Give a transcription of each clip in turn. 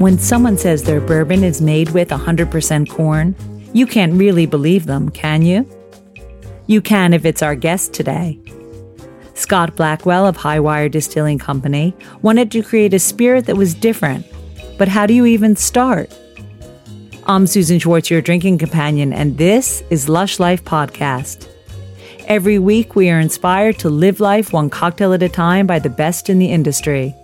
When someone says their bourbon is made with 100% corn, you can't really believe them, can you? You can if it's our guest today. Scott Blackwell of Highwire Distilling Company wanted to create a spirit that was different. But how do you even start? I'm Susan Schwartz, your drinking companion, and this is Lush Life Podcast. Every week, we are inspired to live life one cocktail at a time by the best in the industry.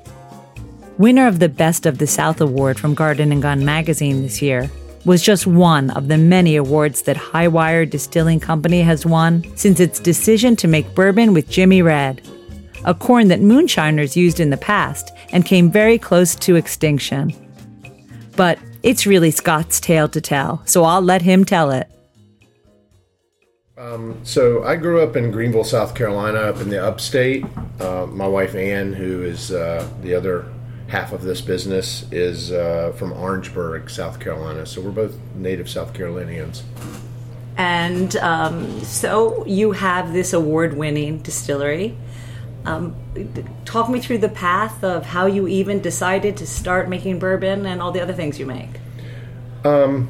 Winner of the Best of the South Award from Garden and Gun magazine this year was just one of the many awards that Highwire Distilling Company has won since its decision to make bourbon with Jimmy Red, a corn that moonshiners used in the past and came very close to extinction. But it's really Scott's tale to tell, so I'll let him tell it. Um, so I grew up in Greenville, South Carolina, up in the upstate. Uh, my wife Ann, who is uh, the other half of this business, is uh, from Orangeburg, South Carolina. So we're both native South Carolinians. And um, so you have this award winning distillery. Um, talk me through the path of how you even decided to start making bourbon and all the other things you make. Um,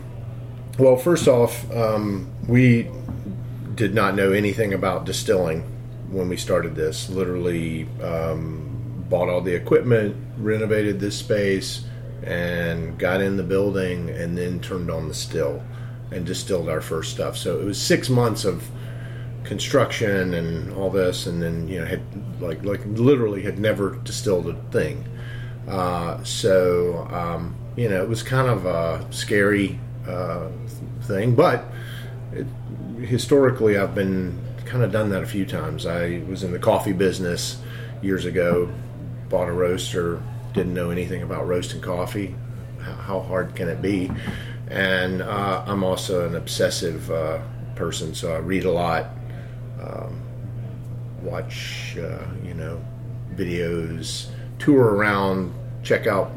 well, first off, um, we did not know anything about distilling when we started this. Literally, um, bought all the equipment, renovated this space, and got in the building, and then turned on the still and distilled our first stuff. So it was six months of construction and all this, and then you know had like like literally had never distilled a thing. Uh, so um, you know it was kind of a scary uh, thing, but it, historically I've been kind of done that a few times. I was in the coffee business years ago, bought a roaster, didn't know anything about roasting coffee. How hard can it be? And uh, I'm also an obsessive uh, person, so I read a lot, um, watch, uh, you know, videos, tour around, check out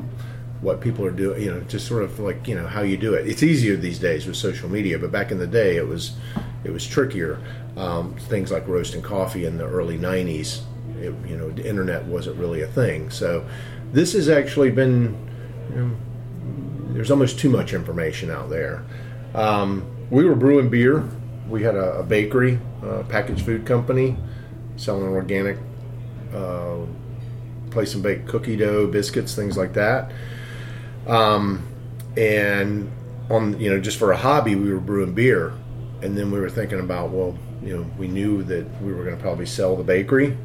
what people are doing. You know, just sort of like you know how you do it. It's easier these days with social media, but back in the day, it was it was trickier. Um, things like roasting coffee in the early '90s, it, you know, the internet wasn't really a thing. So this has actually been. You know, there's almost too much information out there. Um, we were brewing beer. We had a, a bakery, a packaged food company, selling organic, uh, place and bake cookie dough, biscuits, things like that. Um, and on you know just for a hobby, we were brewing beer, and then we were thinking about well, you know, we knew that we were going to probably sell the bakery.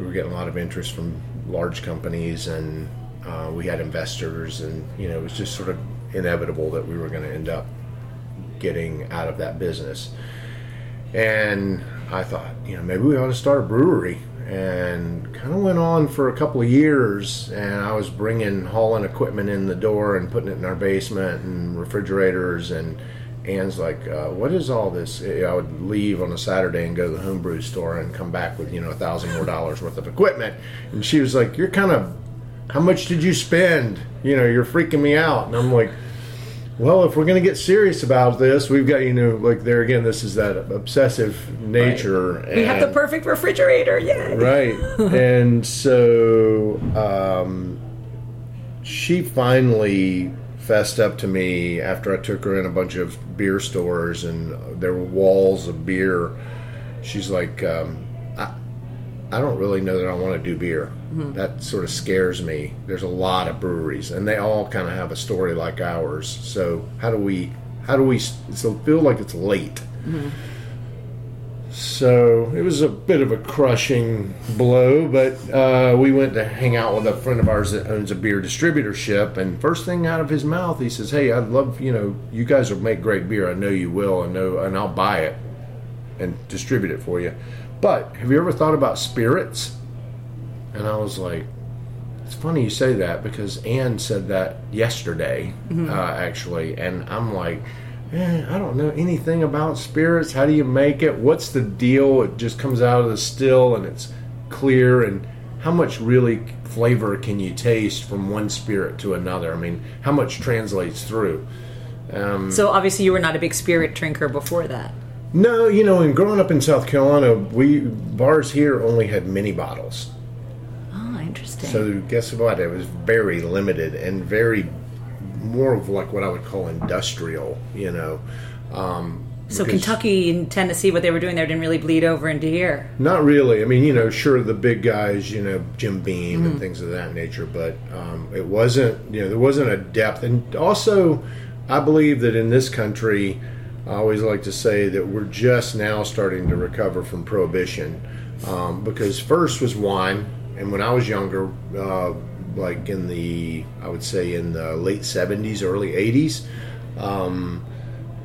We were getting a lot of interest from large companies, and uh, we had investors, and you know, it was just sort of inevitable that we were going to end up getting out of that business. And I thought, you know, maybe we ought to start a brewery. And kind of went on for a couple of years, and I was bringing hauling equipment in the door and putting it in our basement and refrigerators. And Ann's like, uh, "What is all this?" I would leave on a Saturday and go to the homebrew store and come back with you know a thousand more dollars worth of equipment. And she was like, "You're kind of, how much did you spend? You know, you're freaking me out." And I'm like well, if we're going to get serious about this, we've got, you know, like there again, this is that obsessive nature. Right. We have the perfect refrigerator, yeah. Right. and so um, she finally fessed up to me after I took her in a bunch of beer stores and there were walls of beer. She's like, um, I, I don't really know that I want to do beer. Mm-hmm. That sort of scares me. There's a lot of breweries, and they all kind of have a story like ours. So how do we how do we so feel like it's late? Mm-hmm. So it was a bit of a crushing blow, but uh, we went to hang out with a friend of ours that owns a beer distributorship. And first thing out of his mouth, he says, "Hey, I'd love you know you guys will make great beer. I know you will. I know, and I'll buy it and distribute it for you. But have you ever thought about spirits?" And I was like, it's funny you say that because Ann said that yesterday, mm-hmm. uh, actually. And I'm like, eh, I don't know anything about spirits. How do you make it? What's the deal? It just comes out of the still and it's clear. And how much really flavor can you taste from one spirit to another? I mean, how much translates through? Um, so obviously, you were not a big spirit drinker before that. No, you know, and growing up in South Carolina, we bars here only had mini bottles. Oh, interesting. So guess what? It was very limited and very more of like what I would call industrial. You know. Um, So Kentucky and Tennessee, what they were doing there didn't really bleed over into here. Not really. I mean, you know, sure the big guys, you know, Jim Beam Mm-hmm. and things of that nature, but um, it wasn't. You know, there wasn't a depth, and also, I believe that in this country, I always like to say that we're just now starting to recover from prohibition, um, because first was wine, and when I was younger, uh, like in the, I would say in the late '70s, early '80s. Um,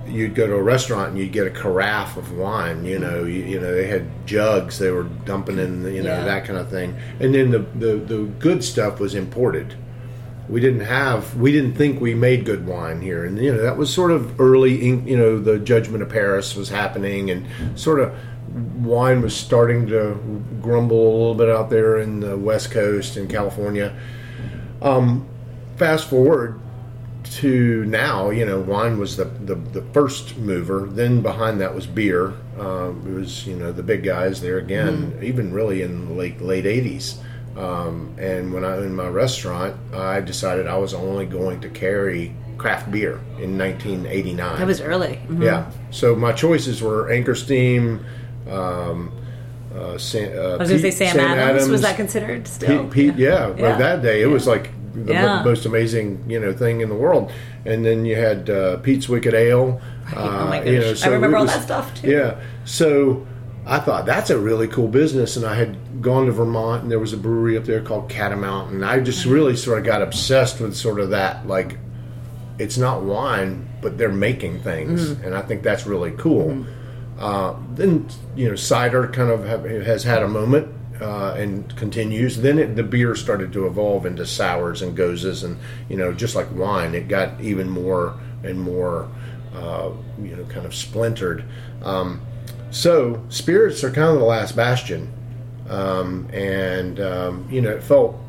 you'd go to a restaurant and you'd get a carafe of wine. You know, you, you know they had jugs they were dumping in, you know Yeah. that kind of thing. And then the, the the good stuff was imported. We didn't have we didn't think we made good wine here, and you know that was sort of early. You know, the Judgment of Paris was happening, and sort of wine was starting to grumble a little bit out there in the West Coast in California. Um, fast forward to now, you know, wine was the, the, the first mover. Then behind that was beer. Um, it was, you know, the big guys there again, even really in the late late eighties. Um, and when I in my restaurant, I decided I was only going to carry craft beer in 1989. That was early. Mhm. yeah. So my choices were Anchor Steam. Um, uh, Sam, uh, I was going to say Sam, Adams. Was that considered still? Pete, Pete yeah, Yeah. like that day, it was like the Yeah. most amazing, you know, thing in the world. And then you had uh, Pete's Wicked Ale. Oh uh, my you know, goodness. I remember all was- that stuff, too. Yeah. So I thought that's a really cool business, and I had gone to Vermont, and there was a brewery up there called Catamount, and I just really sort of got obsessed with sort of that, like it's not wine, but they're making things, Mm-hmm. and I think that's really cool. Uh, then you know, cider kind of have, has had a moment uh, and continues. Then it, the beer started to evolve into sours and goses, and you know, just like wine, it got even more and more, uh, you know, kind of splintered. Um, so spirits are kind of the last bastion, um, and um, you know, it felt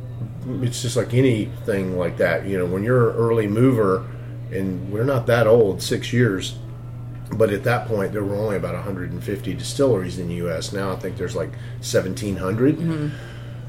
it's just like anything like that. You know, when you're an early mover, and we're not that old, six years, but at that point there were only about 150 distilleries in the U.S. Now I think there's like 1,700.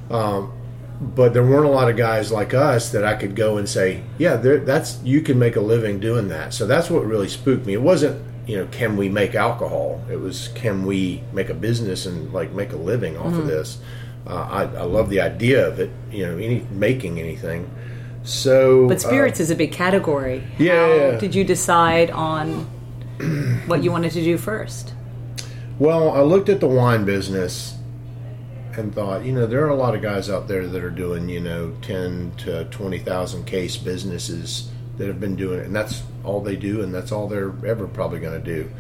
Um, but there weren't a lot of guys like us that I could go and say, yeah, there, that's you can make a living doing that. So that's what really spooked me. It wasn't you know can we make alcohol? It was can we make a business and like make a living off of this. Uh, I, I love the idea of it. You know, any making anything. So, But uh, spirits is a big category. Yeah, How yeah. did you decide on what you wanted to do first? Well, I looked at the wine business and thought, you know, there are a lot of guys out there that are doing, you know, ten to twenty thousand case businesses that have been doing it, and that's all they do, and that's all they're ever probably going to do,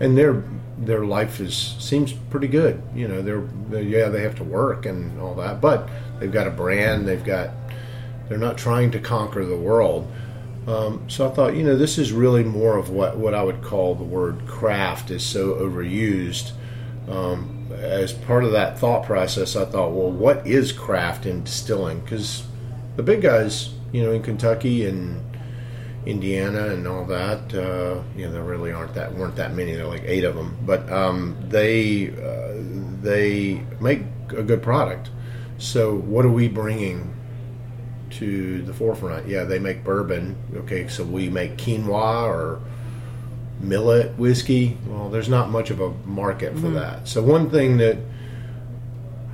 and their their life is seems pretty good. You know, they're, they yeah they have to work and all that, but they've got a brand, they've got they're not trying to conquer the world. Um, so I thought, you know, this is really more of what, what I would call the word craft is so overused. Um, as part of that thought process, I thought, well, what is craft in distilling? Because the big guys, you know, in Kentucky and Indiana and all that, uh, you know, there really aren't that weren't that many. There are like eight of them, but um, they uh, they make a good product. So what are we bringing to the forefront. Yeah, they make bourbon. Okay, so we make quinoa or millet whiskey. Well, there's not much of a market for that. So one thing that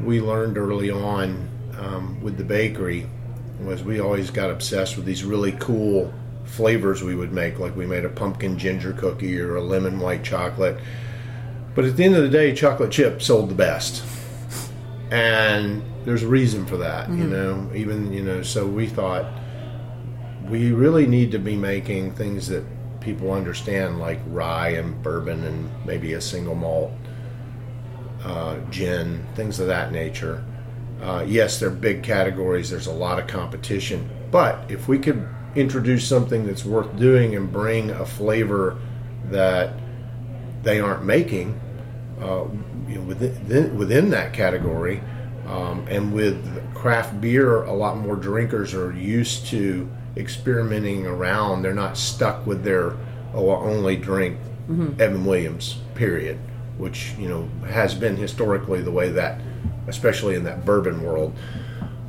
we learned early on um, with the bakery was we always got obsessed with these really cool flavors we would make. Like we made a pumpkin ginger cookie or a lemon white chocolate. But at the end of the day, chocolate chip sold the best and there's a reason for that you know? Even you know so we thought we really need to be making things that people understand like rye and bourbon and maybe a single malt uh, gin things of that nature. Uh, yes they're big categories. There's a lot of competition. But if we could introduce something that's worth doing and bring a flavor that they aren't making uh, you know, within within that category, um, and with craft beer, a lot more drinkers are used to experimenting around. They're not stuck with their oh, I only drink Evan Williams. Period. Which you know has been historically the way that, especially in that bourbon world,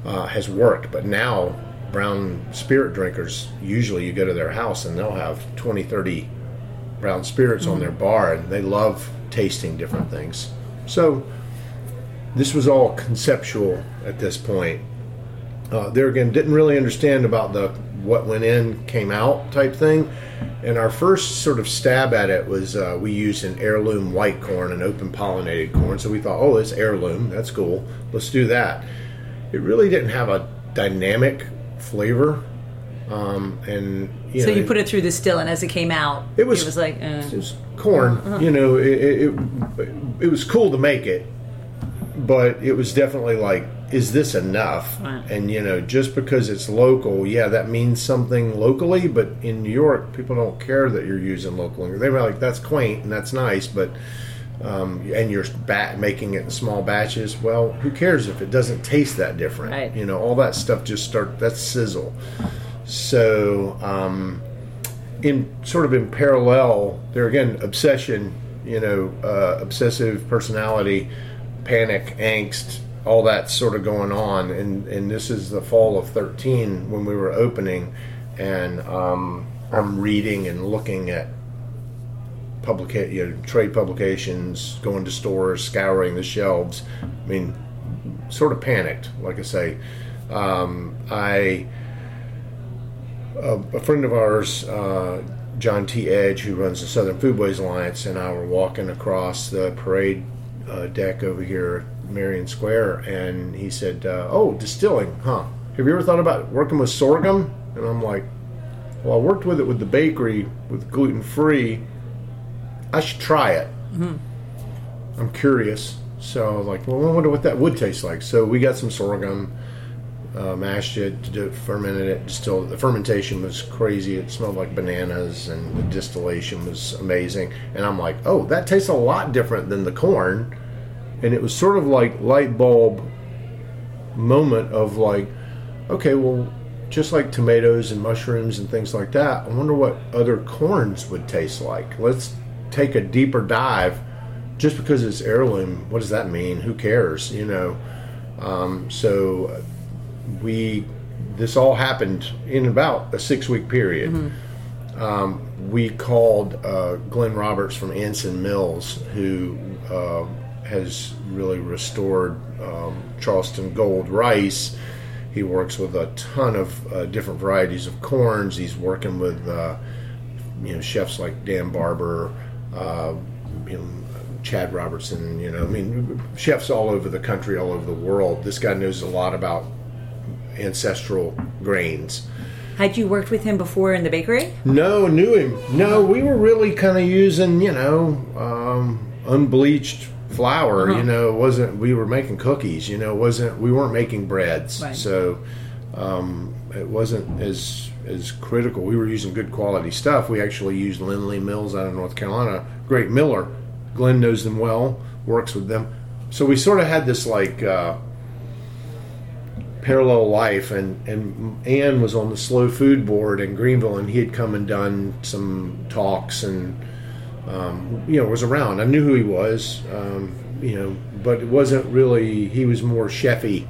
uh, has worked. But now brown spirit drinkers, usually you go to their house and they'll have 20, 30 brown spirits on their bar, and they love tasting different things. So this was all conceptual at this point. Uh, there again, didn't really understand about the what went in came out type thing. And our first sort of stab at it was uh, we used an heirloom white corn, an open pollinated corn. So we thought, oh, it's heirloom. That's cool. Let's do that. It really didn't have a dynamic flavor. Um, and you So know, you put it through the still, and as it came out, It was- it was like, uh, it was corn. You know, it, it, it was cool to make it, but it was definitely like, is this enough? Right. And you know, just because it's local, yeah, that means something locally. But in New York, people don't care that you're using local. They're like, that's quaint and that's nice, but um, and you're bat- making it in small batches. Well, who cares if it doesn't taste that different? Right. You know, all that stuff just start. that sizzle. So. Um, in sort of in parallel, there again, obsession, you know, uh, obsessive personality, panic, angst, all that sort of going on. And, and this is the fall of 13 when we were opening. And um, I'm reading and looking at publica- you know, trade publications, going to stores, scouring the shelves. I mean, sort of panicked, like I say. Um, I a, a friend of ours, uh, John T. Edge, who runs the Southern Foodways Alliance, and I were walking across the parade uh, deck over here at Marion Square, and he said, uh, "Oh, distilling, huh? Have you ever thought about working with sorghum?" And I'm like, "Well, I worked with it with the bakery with gluten free. I should try it. I'm curious." So I was like, "Well, I wonder what that would taste like." So we got some sorghum uh, mashed it, d- fermented it, distilled it. The fermentation was crazy. It smelled like bananas, and the distillation was amazing. And I'm like, oh, that tastes a lot different than the corn. And it was sort of like light bulb moment of like, okay, well, just like tomatoes and mushrooms and things like that, I wonder what other corns would taste like. Let's take a deeper dive. Just because it's heirloom, what does that mean? Who cares? You know. Um, so we this all happened in about a six week period. Um, we called uh, Glenn Roberts from Anson Mills, who uh, has really restored um, Charleston Gold rice. He works with a ton of uh, different varieties of corns. He's working with uh, you know chefs like Dan Barber, uh, you know, Chad Robertson. You know, I mean, chefs all over the country, all over the world. This guy knows a lot about ancestral grains. had you worked with him before in the bakery? No, knew him. No, we were really kind of using, you know, um, unbleached flour. You know, it wasn't we were making cookies. You know, it wasn't we weren't making breads. Right. So um, it wasn't as as critical. We were using good quality stuff. We actually used Lindley Mills out of North Carolina. Great miller. Glenn knows them well. Works with them. So we sort of had this like. Uh, parallel life and and Ann was on the slow food board in Greenville and he had come and done some talks and um, you know was around. I knew who he was um, you know but it wasn't really he was more chefy.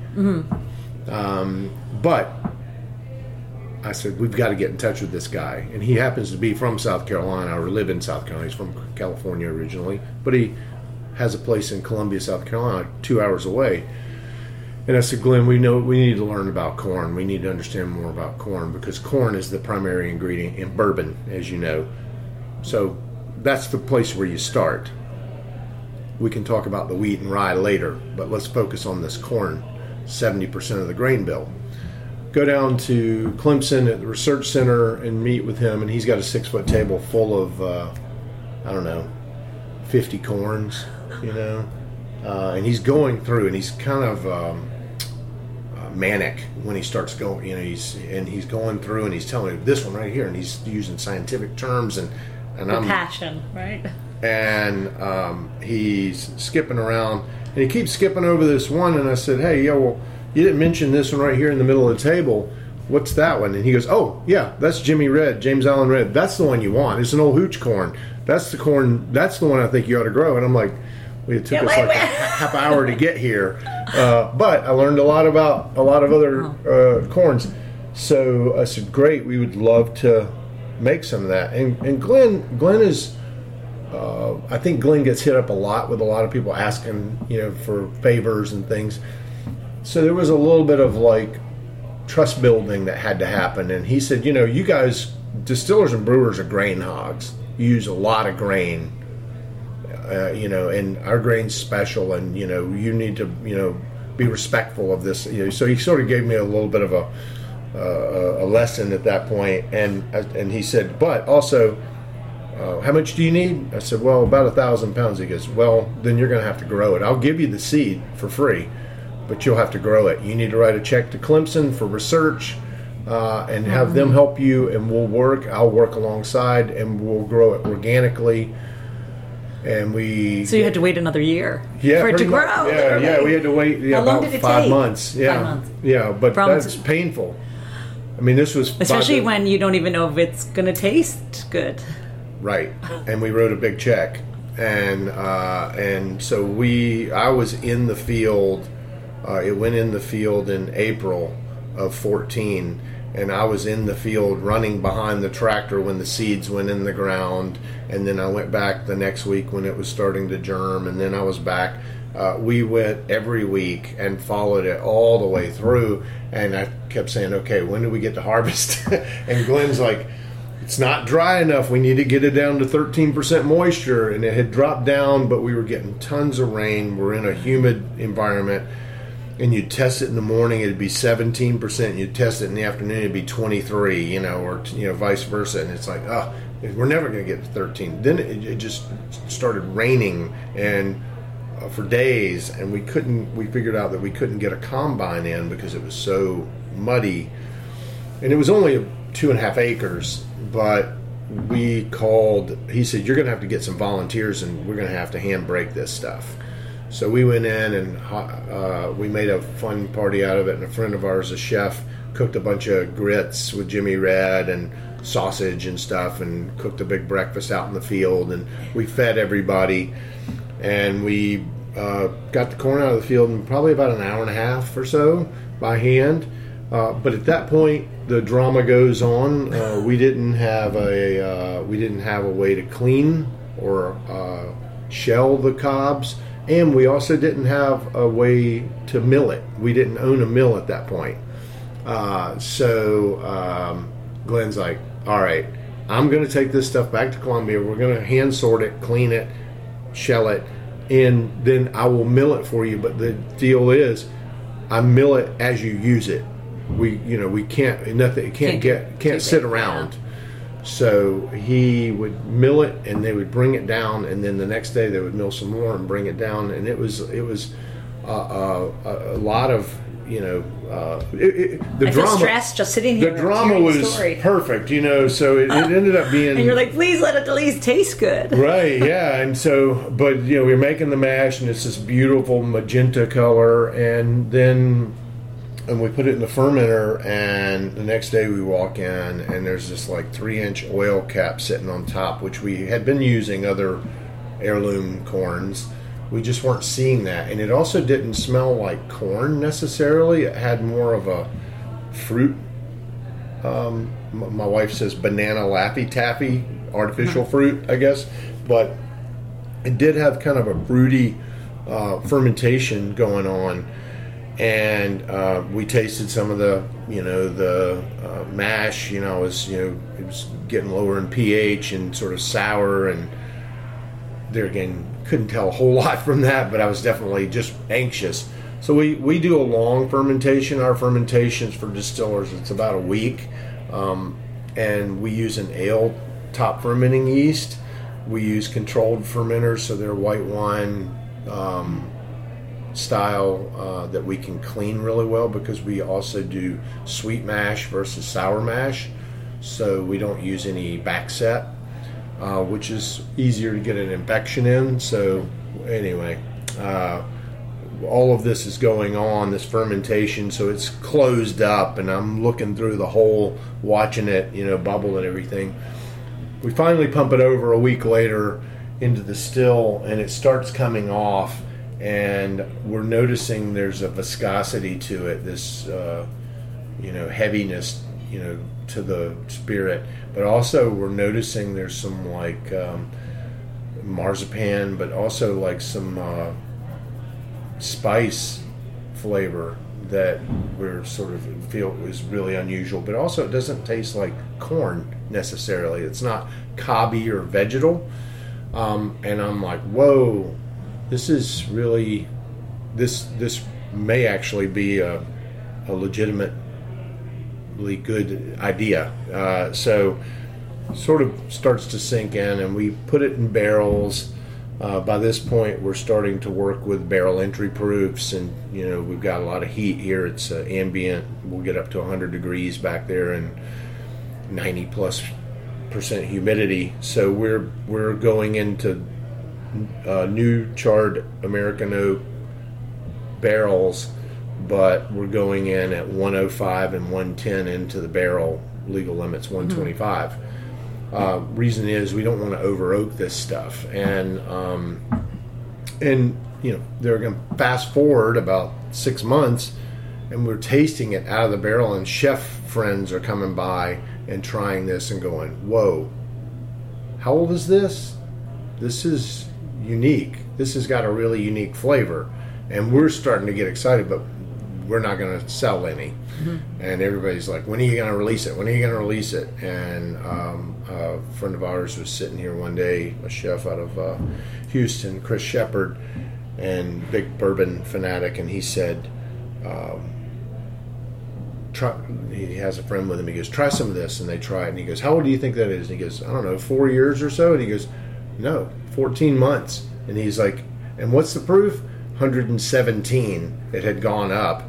Um, but I said we've got to get in touch with this guy. And he happens to be from South Carolina or live in South Carolina. He's from California originally but he has a place in Columbia South Carolina two hours away. And I said, Glenn, we know we need to learn about corn. We need to understand more about corn because corn is the primary ingredient in bourbon, as you know. So that's the place where you start. We can talk about the wheat and rye later, but let's focus on this corn, 70% of the grain bill. Go down to Clemson at the research center and meet with him, and he's got a six foot table full of, uh, I don't know, 50 corns, you know. Uh, and he's going through, and he's kind of um, uh, manic when he starts going. You know, he's and he's going through, and he's telling me this one right here, and he's using scientific terms, and and I'm Passion, right? and um, he's skipping around, and he keeps skipping over this one. And I said, "Hey, yeah, well, you didn't mention this one right here in the middle of the table. What's that one?" And he goes, "Oh, yeah, that's Jimmy Red, James Allen Red. That's the one you want. It's an old hooch corn. That's the corn. That's the one I think you ought to grow." And I'm like, well, "It took Yeah, us wait, like a wait. half hour to get here, uh, but I learned a lot about a lot of other uh, corns." So I said, "Great, we would love to make some of that." And and Glenn Glenn is. Uh, I think Glenn gets hit up a lot with a lot of people asking, you know, for favors and things. So there was a little bit of like trust building that had to happen. And he said, you know, you guys, distillers and brewers are grain hogs. You use a lot of grain, uh, you know, and our grain's special, and you know, you need to, you know, be respectful of this. You know, so he sort of gave me a little bit of a uh, a lesson at that point, and and he said, but also. Uh, how much do you need? I said, well, about a thousand pounds. He goes, well, then you're going to have to grow it. I'll give you the seed for free, but you'll have to grow it. You need to write a check to Clemson for research uh, and have them help you, and we'll work. I'll work alongside, and we'll grow it organically. And we So you had to wait another year yeah, for it to much. grow. Yeah, yeah, we had to wait yeah, about five months. Yeah, Five months. yeah, but From- that's painful. I mean, this was Especially when you don't even know if it's going to taste good. Right, and we wrote a big check, and uh, and so we, I was in the field. Uh, it went in the field in April of fourteen, and I was in the field running behind the tractor when the seeds went in the ground, and then I went back the next week when it was starting to germ, and then I was back. Uh, we went every week and followed it all the way through, and I kept saying, "Okay, when do we get to harvest?" and Glenn's like it's not dry enough. We need to get it down to 13% moisture. And it had dropped down, but we were getting tons of rain. We're in a humid environment. And you'd test it in the morning, it'd be 17%. You'd test it in the afternoon, it'd be 23, you know, or, you know, vice versa. And it's like, oh, we're never going to get to 13. Then it, it just started raining and uh, for days. And we couldn't, we figured out that we couldn't get a combine in because it was so muddy and it was only two and a half acres but we called he said you're going to have to get some volunteers and we're going to have to hand break this stuff so we went in and uh, we made a fun party out of it and a friend of ours a chef cooked a bunch of grits with jimmy red and sausage and stuff and cooked a big breakfast out in the field and we fed everybody and we uh, got the corn out of the field in probably about an hour and a half or so by hand uh, but at that point, the drama goes on. Uh, we didn't have a uh, we didn't have a way to clean or uh, shell the cobs, and we also didn't have a way to mill it. We didn't own a mill at that point. Uh, so um, Glenn's like, "All right, I'm going to take this stuff back to Columbia. We're going to hand sort it, clean it, shell it, and then I will mill it for you. But the deal is, I mill it as you use it. We, you know, we can't nothing. It can't, Can't get can't it, sit yeah. around. So he would mill it, and they would bring it down, and then the next day they would mill some more and bring it down, and it was it was uh, uh, a, a lot of you know uh, it, it, the I drama. stressed just sitting here. The drama was story. perfect, you know. So it, it ended up being And you're like, please let it at least taste good. right yeah and so but you know we are making the mash and it's this beautiful magenta color and then and we put it in the fermenter and the next day we walk in and there's this like three inch oil cap sitting on top which we had been using other heirloom corns we just weren't seeing that. And it also didn't smell like corn necessarily. It had more of a fruit um, my wife says banana laffy taffy artificial fruit i guess. But it did have kind of a fruity uh, fermentation going on. And uh, we tasted some of the you know the uh, mash you know it was you know it was getting lower in ph and sort of sour and there again couldn't tell a whole lot from that but i was definitely just anxious. So we, we do a long fermentation. Our fermentations for distillers it's about a week. Um, and we use an ale top fermenting yeast. We use controlled fermenters so they're white wine um, style uh, that we can clean really well because we also do sweet mash versus sour mash. So we don't use any back set uh, which is easier to get an infection in. So anyway uh, all of this is going on this fermentation so it's closed up and i'm looking through the hole watching it you know bubble and everything. We finally pump it over a week later into the still and it starts coming off and we're noticing there's a viscosity to it this uh, you know heaviness you know to the spirit but also we're noticing there's some like um, marzipan but also like some uh, spice flavor that we're sort of feel is really unusual. But also it doesn't taste like corn necessarily. It's not cobby or vegetal. Um, and i'm like whoa this is really this this may actually be a, a legitimately good idea. Uh, so sort of starts to sink in, and we put it in barrels. Uh, by this point, we're starting to work with barrel entry proofs, and you know we've got a lot of heat here. It's uh, ambient. We'll get up to 100 degrees back there, and 90 plus percent humidity. So we're we're going into uh, new charred American oak barrels, but we're going in at 105 and 110 into the barrel legal limits 125. Mm-hmm. Uh, reason is we don't want to over oak this stuff, and um, and you know they're going to fast forward about six months, and we're tasting it out of the barrel, and chef friends are coming by and trying this and going, "Whoa, how old is this? This is unique. This has got a really unique flavor." and we're starting to get excited, but we're not going to sell any. Mm-hmm. And everybody's like, when are you going to release it? When are you going to release it? And um, a friend of ours was sitting here one day, a chef out of uh, Houston, Chris Shepard, and big bourbon fanatic, and he said, um, try, he has a friend with him. He goes, try some of this, and they try it. And he goes, how old do you think that is? And he goes, I don't know, four years or so. And he goes, no, 14 months. And he's like, and what's the proof? 117 it had gone up.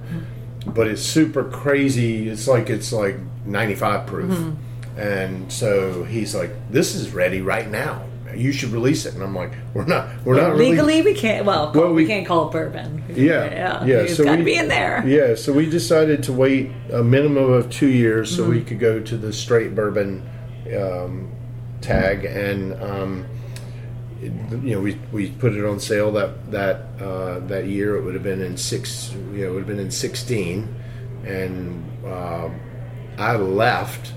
But it's super crazy. It's like it's like 95 proof. Mm-hmm. and so he's like this is ready right now. You should release it. And i'm like we're not we're well, not legally we can't well, well we, we, can't call it bourbon. Yeah yeah, yeah it's so got to be in there. Yeah so we decided to wait a minimum of two years so mm-hmm. we could go to the straight bourbon um, tag. And um, you know, we, we put it on sale that that uh, that year. It would have been in six, you know, it would have been in sixteen, and uh, I left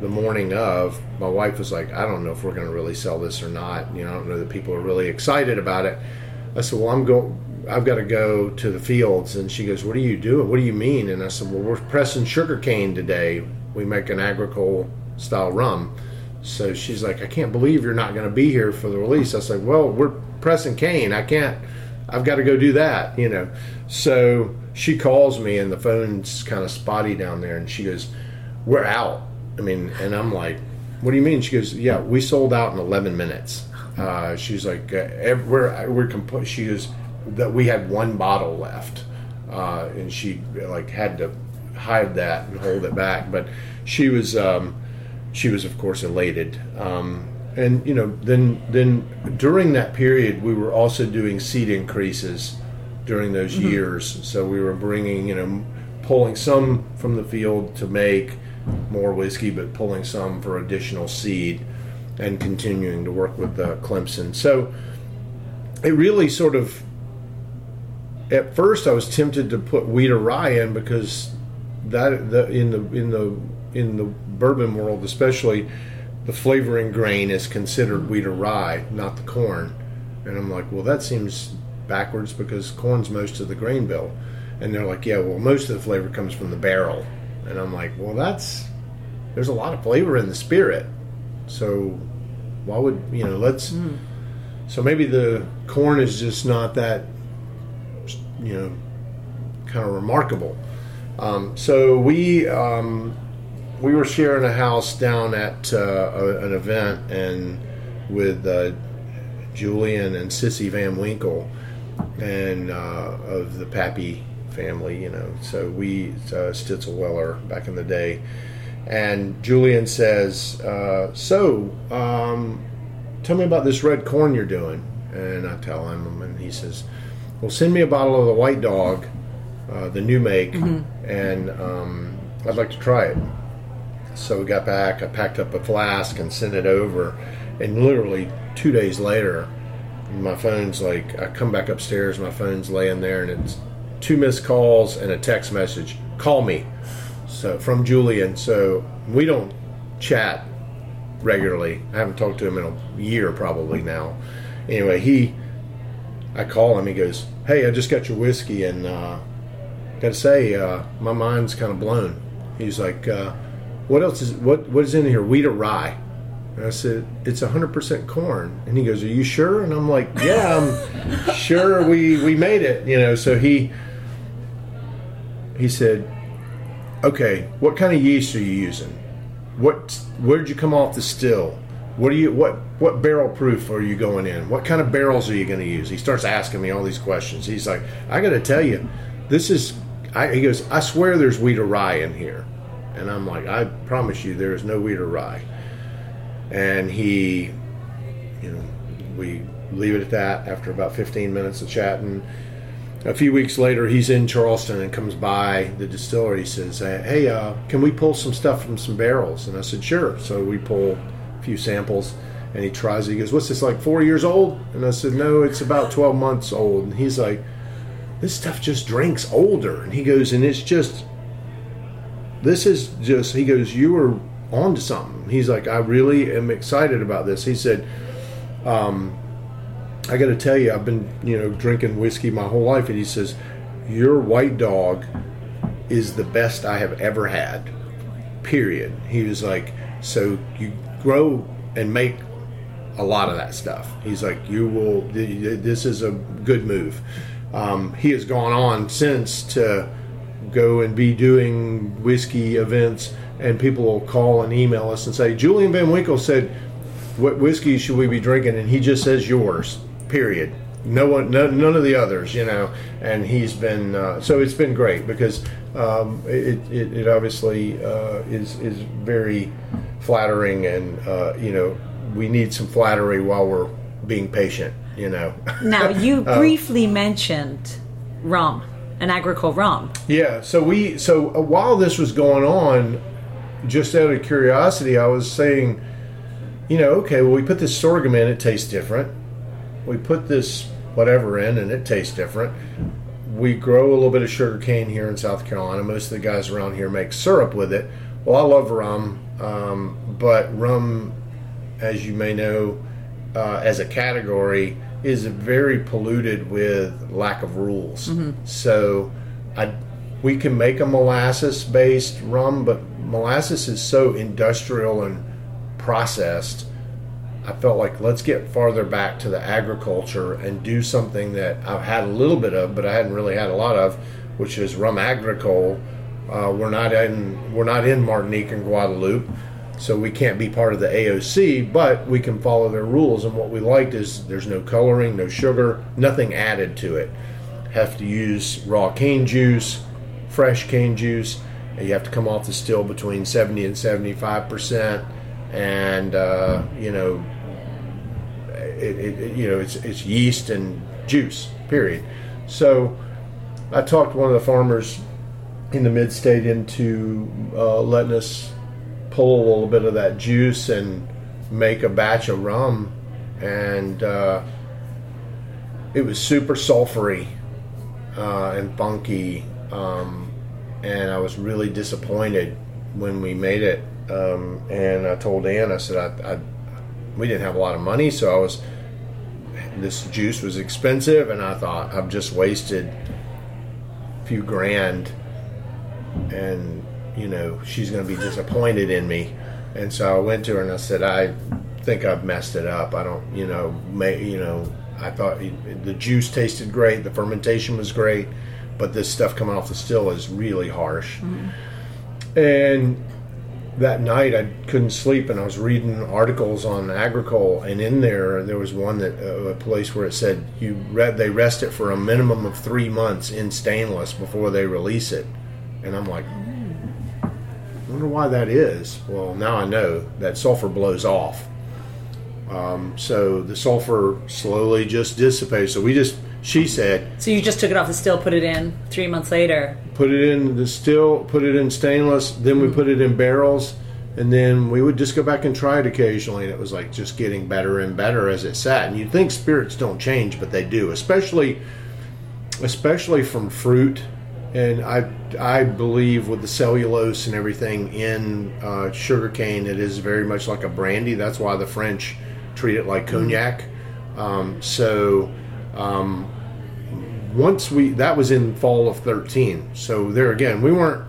the morning of. My wife was like, "I don't know if we're going to really sell this or not. You know, I don't know that people are really excited about it." I said, "Well, I'm going. I've got to go to the fields." And she goes, "What are you doing? What do you mean?" And I said, "Well, we're pressing sugar cane today. We make an agricole style rum." So she's like, I can't believe you're not going to be here for the release. I was like, well, we're pressing cane. I can't, I've got to go do that, you know. So she calls me and the phone's kind of spotty down there and she goes, we're out. I mean, and I'm like, what do you mean? She goes, yeah, we sold out in 11 minutes. Uh, she's like, uh, we're, we're comp-. she goes, that we had one bottle left. Uh, and she like had to hide that and hold it back. But she was, um, she was of course elated. Um, and you know, then then during that period, we were also doing seed increases during those mm-hmm. years. So we were bringing, you know, pulling some from the field to make more whiskey, but pulling some for additional seed, and continuing to work with uh, Clemson. So it really sort of. At first, I was tempted to put wheat or rye in because that the in the in the in the bourbon world, especially, the flavoring grain is considered wheat or rye, not the corn. And I'm like, well, that seems backwards because corn's most of the grain bill. And they're like, yeah, well, most of the flavor comes from the barrel. And I'm like, well, that's there's a lot of flavor in the spirit. So why would you know? Let's. Mm. So maybe the corn is just not that, you know, kind of remarkable. Um, so we um, we were sharing a house down at uh, a, an event and with uh, Julian and Sissy Van Winkle and uh, of the Pappy family, you know. So we uh, Stitzelweller back in the day, and Julian says, uh, "So, um, tell me about this red corn you're doing." And I tell him, and he says, "Well, send me a bottle of the White Dog, uh, the new make, mm-hmm. and um, I'd like to try it." So we got back. I packed up a flask and sent it over. And literally two days later, my phone's like, I come back upstairs, my phone's laying there, and it's two missed calls and a text message. Call me. So from Julian. So we don't chat regularly. I haven't talked to him in a year probably now. Anyway, he I call him. He goes, "Hey, I just got your whiskey, and uh, got to say, uh, my mind's kind of blown." He's like, uh, "What else is what what is in here? Wheat or rye?" And I said, "It's 100% corn." And he goes, "Are you sure?" And I'm like, "Yeah, I'm sure. We we made it." You know. So he he said, "Okay, what kind of yeast are you using? What where did you come off the still? What do you what what barrel proof are you going in? What kind of barrels are you going to use?" He starts asking me all these questions. He's like, "I got to tell you, this is." I, he goes, "I swear there's wheat or rye in here," and I'm like, "I promise you, there is no wheat or rye." And he, you know, we leave it at that after about 15 minutes of chatting a few weeks later, he's in Charleston and comes by the distillery. He says, "Hey, uh, can we pull some stuff from some barrels?" And I said, "Sure." So we pull a few samples, and he tries. It. He goes, "What's this like? Four years old?" And I said, "No, it's about twelve months old." And he's like, "This stuff just drinks older." And he goes, "And it's just, this is just." He goes, "You were onto something." He's like, "I really am excited about this." He said. Um, I got to tell you, I've been you know drinking whiskey my whole life, and he says, "Your white dog is the best I have ever had." Period. He was like, "So you grow and make a lot of that stuff." He's like, "You will. This is a good move." Um, he has gone on since to go and be doing whiskey events, and people will call and email us and say, "Julian Van Winkle said." What whiskey should we be drinking? And he just says yours period. No one, no, none of the others, you know. And he's been uh, so it's been great because um, it, it, it, obviously uh, is is very flattering, and uh, you know we need some flattery while we're being patient, you know. Now you uh, briefly mentioned rum, an agricole rum. Yeah. So we so uh, while this was going on, just out of curiosity, I was saying, you know, okay, well we put this sorghum in, it tastes different we put this whatever in and it tastes different. We grow a little bit of sugar cane here in South Carolina. Most of the guys around here make syrup with it. Well, I love rum, um, but rum, as you may know, uh, as a category, is very polluted with lack of rules. Mm-hmm. So, I, we can make a molasses-based rum, but molasses is so industrial and processed I felt like let's get farther back to the agriculture and do something that I've had a little bit of, but I hadn't really had a lot of, which is rum agricole. Uh, we're not in we're not in Martinique and Guadeloupe, so we can't be part of the AOC, but we can follow their rules. And what we liked is there's no coloring, no sugar, nothing added to it. Have to use raw cane juice, fresh cane juice. And you have to come off the still between 70 and 75 percent and uh, you know, it, it, you know, it's it's yeast and juice. Period. So, I talked one of the farmers in the mid state into uh, letting us pull a little bit of that juice and make a batch of rum, and uh, it was super sulfury uh, and funky, um, and I was really disappointed when we made it. Um, and I told Ann, I said, I, I, we didn't have a lot of money, so I was, this juice was expensive, and I thought, I've just wasted a few grand, and, you know, she's going to be disappointed in me. And so I went to her and I said, I think I've messed it up. I don't, you know, may, you know, I thought the juice tasted great, the fermentation was great, but this stuff coming off the still is really harsh. Mm-hmm. And that night I couldn't sleep and I was reading articles on agricole and in there there was one that uh, a place where it said you read they rest it for a minimum of three months in stainless before they release it and I'm like wonder why that is well now I know that sulfur blows off um, so the sulfur slowly just dissipates so we just she said so you just took it off the still put it in three months later put it in the still, put it in stainless, then we put it in barrels, and then we would just go back and try it occasionally. And it was like just getting better and better as it sat. And you'd think spirits don't change, but they do, especially especially from fruit and I I believe with the cellulose and everything in uh, sugarcane, it is very much like a brandy. That's why the French treat it like cognac. Um, so um, once we that was in fall of 13 so there again we weren't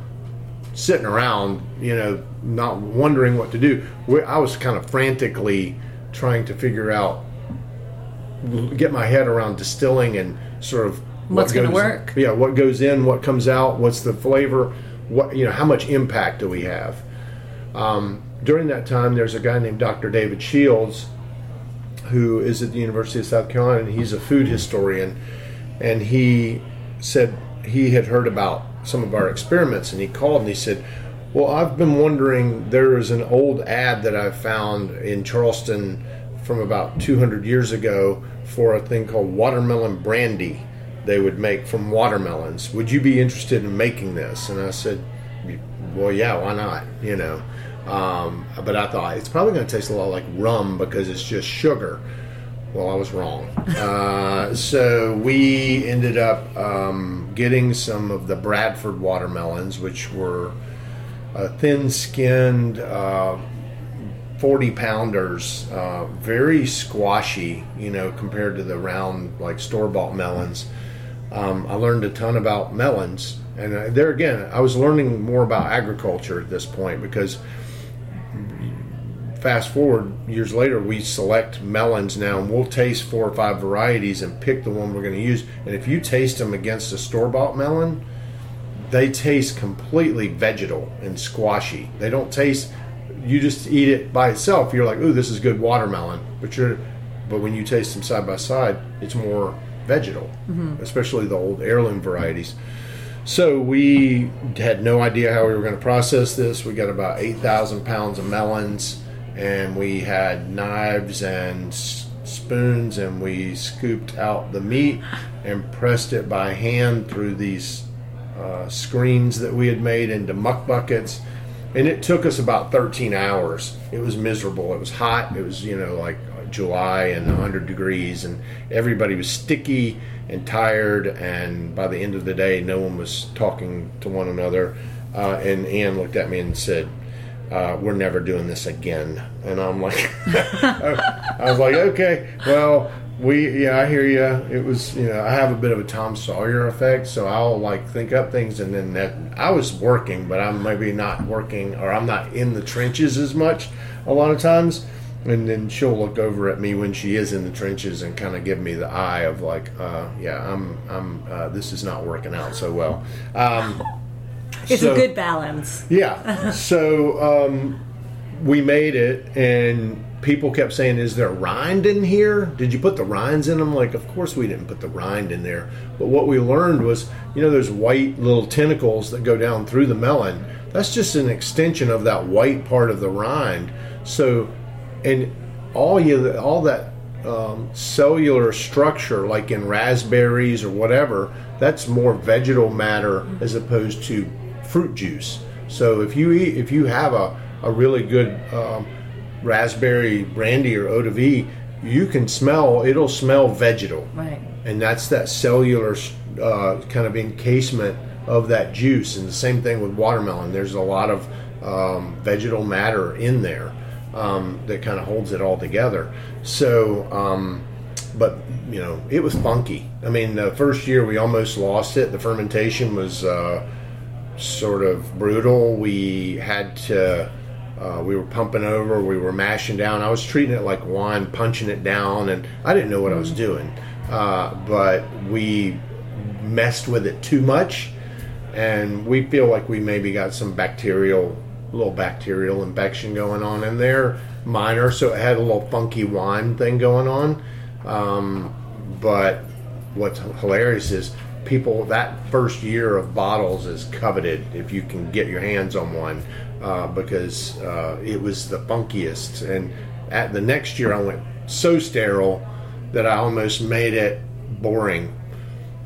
sitting around you know not wondering what to do we, i was kind of frantically trying to figure out get my head around distilling and sort of What's what gonna work. yeah what goes in what comes out what's the flavor what you know how much impact do we have um, during that time there's a guy named dr david shields who is at the University of South Carolina, and he's a food historian. And he said he had heard about some of our experiments, and he called and he said, "Well, I've been wondering. There is an old ad that I found in Charleston from about 200 years ago for a thing called watermelon brandy. They would make from watermelons. Would you be interested in making this?" And I said, "Well, yeah, why not? You know." Um, but I thought it's probably going to taste a lot like rum because it's just sugar. Well, I was wrong. Uh, so we ended up um, getting some of the Bradford watermelons, which were uh, thin-skinned, uh, forty pounders, uh, very squashy. You know, compared to the round like store-bought melons. Um, I learned a ton about melons, and there again, I was learning more about agriculture at this point because fast forward years later, we select melons now, and we'll taste four or five varieties and pick the one we're going to use. And if you taste them against a store bought melon, they taste completely vegetal and squashy. They don't taste. You just eat it by itself. You're like, "Ooh, this is good watermelon," but you're, but when you taste them side by side, it's more vegetal, especially the old heirloom varieties. So we had no idea how we were going to process this. We got about eight thousand pounds of melons, and we had knives and spoons, and we scooped out the meat and pressed it by hand through these uh, screens that we had made into muck buckets. And it took us about 13 hours. It was miserable. It was hot. It was, you know, like July and 100 degrees, and everybody was sticky and tired. And by the end of the day, no one was talking to one another. Uh, and Ann looked at me and said, uh, "We're never doing this again." And I'm like, I was like, "Okay, well." We yeah, I hear you. It was you know I have a bit of a Tom Sawyer effect, so I'll like think up things, and then that I was working, but I'm maybe not working, or I'm not in the trenches as much a lot of times. And then she'll look over at me when she is in the trenches and kind of give me the eye of like, uh, yeah, I'm I'm uh, this is not working out so well. Um, It's so- a good balance. yeah. So um, we made it, and people kept saying, "Is there rind in here? Did you put the rinds in them?" Like, of course we didn't put the rind in there. But what we learned was, you know, those white little tentacles that go down through the melon. That's just an extension of that white part of the rind. So, and all you, all that um, cellular structure, like in raspberries or whatever, that's more vegetal matter as opposed to fruit juice. So if you eat, if you have a, a really good um, raspberry brandy or eau de vie, you can smell. It'll smell vegetal, Right. and that's that cellular uh, kind of encasement of that juice. And the same thing with watermelon. There's a lot of um, vegetal matter in there um, that kind of holds it all together. So, um, but you know, it was funky. I mean, the first year we almost lost it. The fermentation was uh, sort of brutal. We had to. Uh, we were pumping over, we were mashing down. I was treating it like wine, punching it down, and I didn't know what I was doing. Uh, but we messed with it too much, and we feel like we maybe got some bacterial, little bacterial infection going on in there, minor. So it had a little funky wine thing going on. Um, but what's hilarious is people that first year of bottles is coveted if you can get your hands on one uh, because uh, it was the funkiest. And at the next year, I went so sterile that I almost made it boring.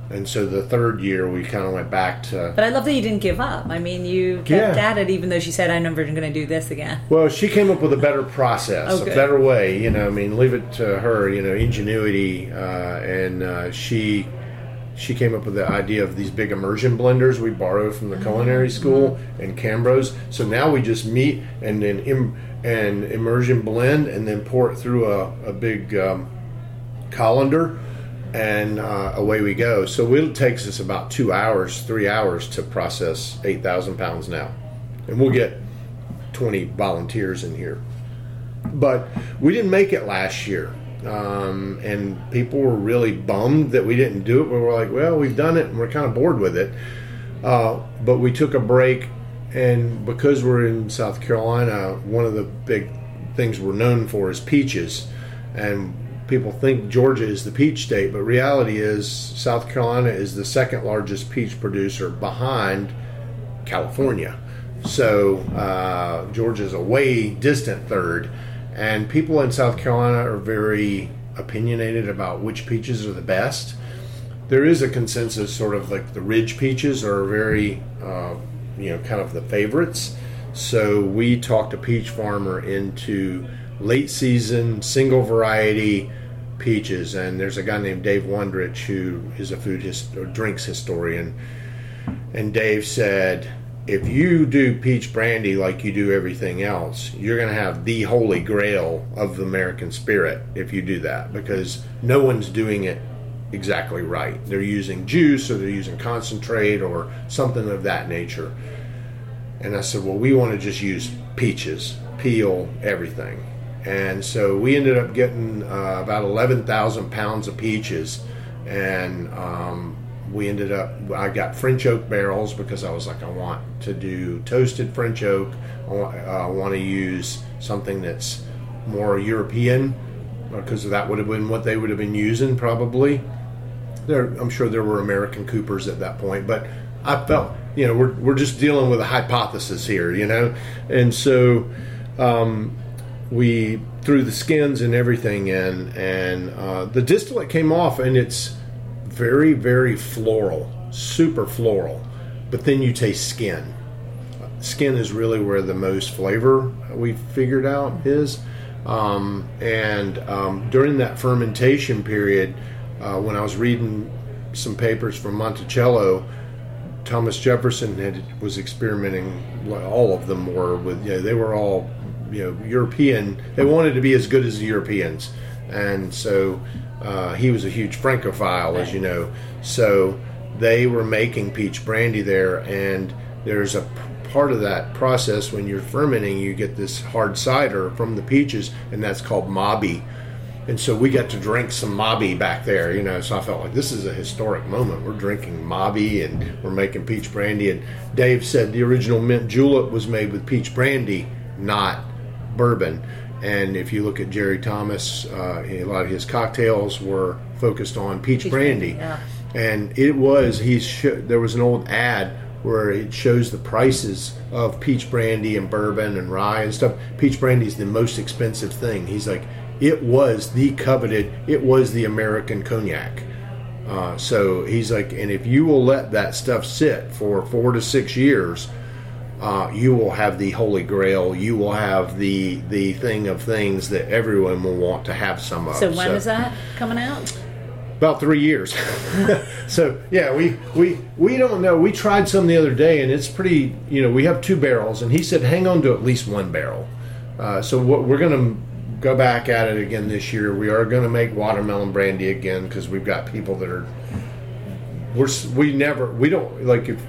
And so the third year, we kind of went back to But I love that you didn't give up. I mean, you kept Yeah. at it even though she said, I'm never going to do this again. Well, she came up with a better process, Oh, a better way. You know, I mean, leave it to her. You know, ingenuity, uh, and uh, she she came up with the idea of these big immersion blenders we borrowed from the culinary school and Cambros. So now we just meet and then Im, and immersion blend and then pour it through a, a big um, colander and uh, away we go. So it takes us about two hours, three hours to process 8,000 pounds now. And we'll get 20 volunteers in here. But we didn't make it last year. Um, and people were really bummed that we didn't do it. We were like, well, we've done it and we're kind of bored with it. Uh, but we took a break, and because we're in South Carolina, one of the big things we're known for is peaches. And people think Georgia is the peach state, but reality is South Carolina is the second largest peach producer behind California. So uh, Georgia is a way distant third, and people in South Carolina are very opinionated about which peaches are the best. There is a consensus, sort of like the ridge peaches are very, uh, you know, kind of the favorites. So we talked a peach farmer into late season single variety peaches, and there's a guy named Dave Wondrich who is a food his, or drinks historian, and Dave said if you do peach brandy like you do everything else, you're going to have the holy grail of the American spirit if you do that because no one's doing it exactly right. They're using juice or they're using concentrate or something of that nature. And I said, well, we want to just use peaches, peel, everything. And so we ended up getting uh, about 11,000 pounds of peaches. And um, we ended up i got french oak barrels because i was like i want to do toasted french oak. I want, uh, want to use something that's more european because that would have been what they would have been using probably. There i'm sure there were american coopers at that point but i felt you know we're, we're just dealing with a hypothesis here you know? And so um, we threw the skins and everything in and uh, the distillate came off and it's very, very floral, super floral. But then you taste skin. Skin is really where the most flavor we figured out is. Um, and um, during that fermentation period, uh, when I was reading some papers from Monticello, Thomas Jefferson had, was experimenting. All of them were with. You know, they were all, you know, European. They wanted to be as good as the Europeans, and so uh, he was a huge Francophile, as you know. So they were making peach brandy there, and there's a part of that process when you're fermenting, you get this hard cider from the peaches, and that's called mobby. And so we got to drink some mobby back there, you know. So I felt like this is a historic moment. We're drinking mobby and we're making peach brandy. And Dave said the original mint julep was made with peach brandy, not bourbon. And if you look at Jerry Thomas, uh, a lot of his cocktails were focused on peach, peach brandy. brandy yeah. And it was he sh- there was an old ad where it shows the prices of peach brandy and bourbon and rye and stuff. Peach brandy is the most expensive thing. He's like, it was the coveted, it was the American cognac. Uh, so he's like, and if you will let that stuff sit for four to six years, uh, you will have the holy grail. You will have the the thing of things that everyone will want to have some of. So when so, is that coming out? About three years. so yeah, we we we don't know. We tried some the other day, and it's pretty. You know, we have two barrels, and he said hang on to at least one barrel. Uh, so what we're going to go back at it again this year. We are going to make watermelon brandy again because we've got people that are. We're we never we don't like if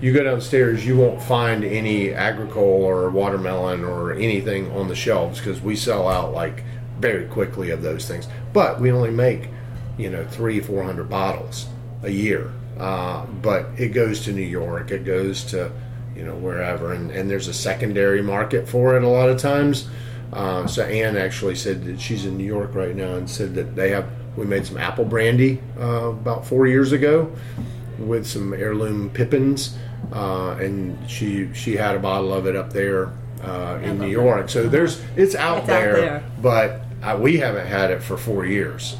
you go downstairs, you won't find any agricole or watermelon or anything on the shelves because we sell out like very quickly of those things. But we only make, you know, three, four hundred bottles a year. Uh, but it goes to New York, it goes to, you know, wherever, and, and there's a secondary market for it a lot of times. Uh, so Ann actually said that she's in New York right now and said that they have. We made some apple brandy uh, about four years ago with some heirloom pippins uh, and she she had a bottle of it up there uh, in New York. So there's it's out, it's there, out there, but uh, we haven't had it for four years.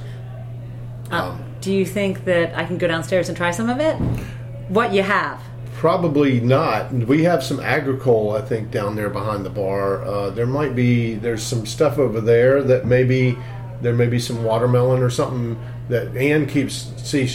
Uh, um, do you think that I can go downstairs and try some of it? What you have? Probably not. We have some agricole, I think, down there behind the bar. Uh, there might be there's some stuff over there that maybe there may be some watermelon or something that Ann keeps see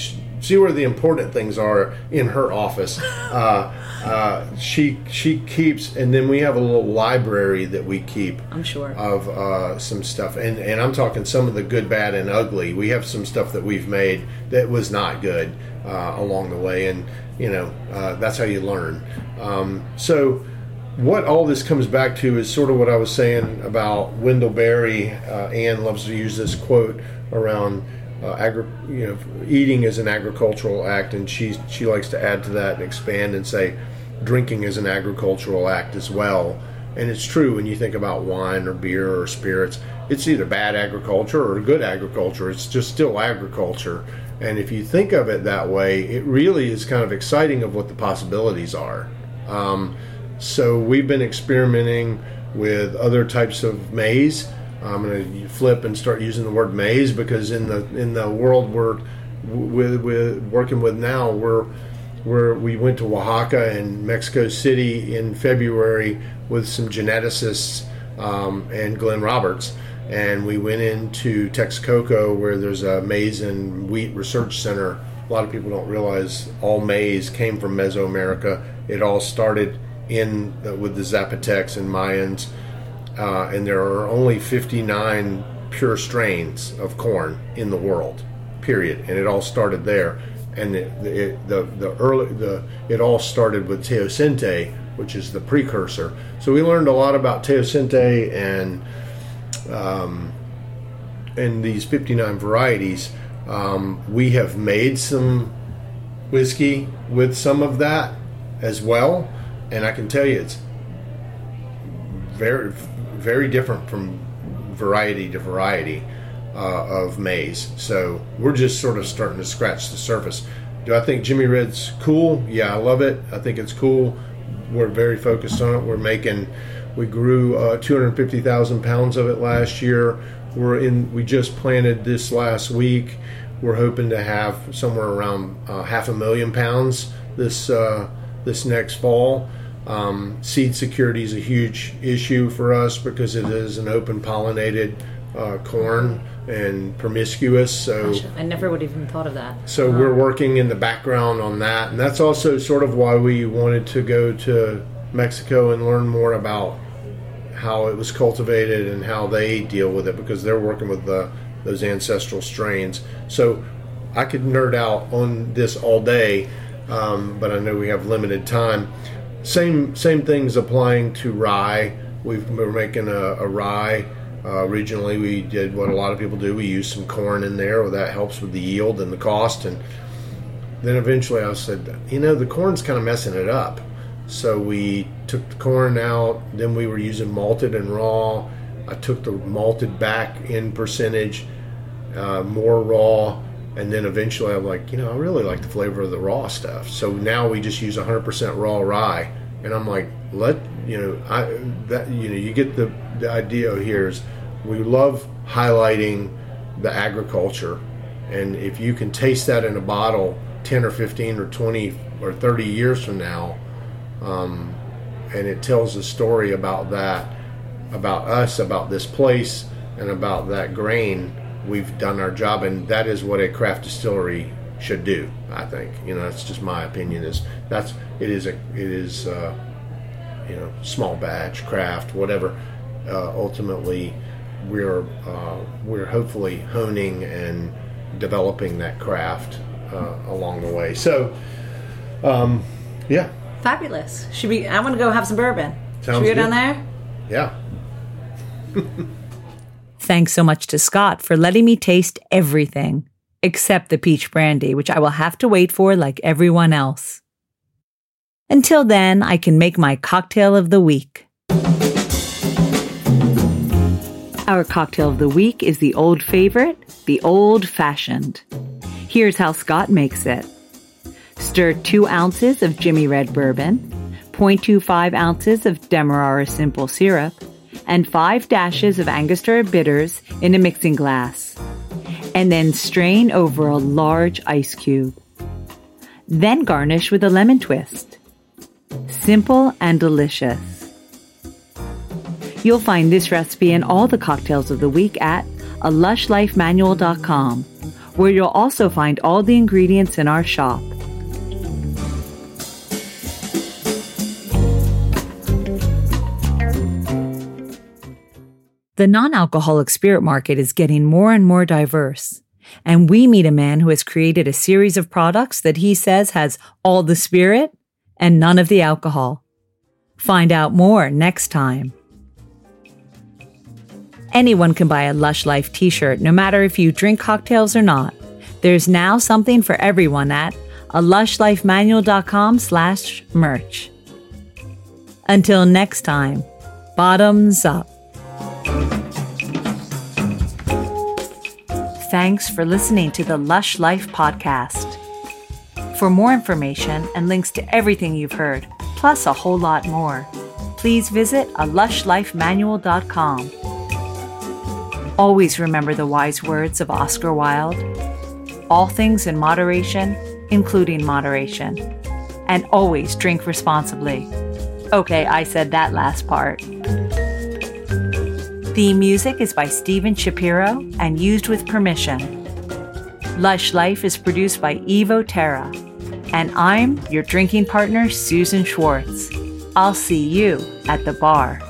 see where the important things are in her office. Uh, uh, she she keeps, and then we have a little library that we keep. I'm sure of uh, some stuff, and and I'm talking some of the good, bad, and ugly. We have some stuff that we've made that was not good uh, along the way, and you know uh, that's how you learn. Um, so what all this comes back to is sort of what I was saying about Wendell Berry. Uh, Ann loves to use this quote around uh, agri- you know, eating is an agricultural act, and she she likes to add to that and expand and say drinking is an agricultural act as well. And it's true when you think about wine or beer or spirits. It's either bad agriculture or good agriculture. It's just still agriculture. And if you think of it that way, it really is kind of exciting of what the possibilities are. Um, so we've been experimenting with other types of maize. I'm going to flip and start using the word maize because in the in the world we're with, with working with now, we're where we went to Oaxaca and Mexico City in February with some geneticists um, and Glenn Roberts. And we went into Texcoco where there's a maize and wheat research center. A lot of people don't realize all maize came from Mesoamerica. It all started in with the Zapotecs and Mayans, uh, and there are only 59 pure strains of corn in the world, period. And it all started there. And it, it, the the early the it all started with teosinte, which is the precursor. So we learned a lot about teosinte and um, and these 59 varieties. Um, we have made some whiskey with some of that as well and I can tell you it's very very different from variety to variety uh, of maize. So we're just sort of starting to scratch the surface. Do I think Jimmy Red's cool? Yeah, I love it. I think it's cool. We're very focused on it. We're making. We grew uh, 250,000 pounds of it last year. We're in. We just planted this last week. We're hoping to have somewhere around uh, half a million pounds this uh, this next fall. Um, seed security is a huge issue for us because it is an open pollinated uh, corn and promiscuous. So Gosh, I never would have even thought of that. So we're working in the background on that, and that's also sort of why we wanted to go to Mexico and learn more about how it was cultivated and how they deal with it because they're working with the those ancestral strains. So I could nerd out on this all day, um, but I know we have limited time. Same same things applying to rye. We've, we're making a, a rye. Uh, originally, we did what a lot of people do. We use some corn in there. Well, that helps with the yield and the cost. And then eventually, I said, you know, the corn's kind of messing it up. So we took the corn out. Then we were using malted and raw. I took the malted back in percentage, uh, more raw, and then eventually I'm like, you know, I really like the flavor of the raw stuff. So now we just use 100% raw rye, and I'm like, let you know, I that you know, you get the the idea here is we love highlighting the agriculture, and if you can taste that in a bottle 10 or 15 or 20 or 30 years from now, um, and it tells a story about that, about us, about this place, and about that grain we've done our job, and that is what a craft distillery should do. I think you know that's just my opinion. Is that's it is a it is uh, you know small batch craft whatever. Uh, ultimately, we're uh, we're hopefully honing and developing that craft uh, along the way. So, um, yeah, fabulous. Should we? I want to go have some bourbon. Sounds Should we go good. down there? yeah. Thanks so much to Scott for letting me taste everything except the peach brandy, which I will have to wait for like everyone else. Until then, I can make my cocktail of the week. Our cocktail of the week is the old favorite, the old fashioned. Here's how Scott makes it stir 2 ounces of Jimmy Red bourbon, 0.25 ounces of Demerara simple syrup, and 5 dashes of Angostura bitters in a mixing glass. And then strain over a large ice cube. Then garnish with a lemon twist. Simple and delicious. You'll find this recipe and all the cocktails of the week at a where you'll also find all the ingredients in our shop. The non alcoholic spirit market is getting more and more diverse. And we meet a man who has created a series of products that he says has all the spirit and none of the alcohol. Find out more next time. Anyone can buy a Lush Life t shirt, no matter if you drink cocktails or not. There's now something for everyone at a lushlifemanual.com slash merch. Until next time, bottoms up. Thanks for listening to the Lush Life podcast. For more information and links to everything you've heard, plus a whole lot more, please visit a lushlifemanual.com. Always remember the wise words of Oscar Wilde all things in moderation, including moderation. And always drink responsibly. Okay, I said that last part. Theme music is by Steven Shapiro and used with permission. Lush Life is produced by Evo Terra. And I'm your drinking partner, Susan Schwartz. I'll see you at the bar.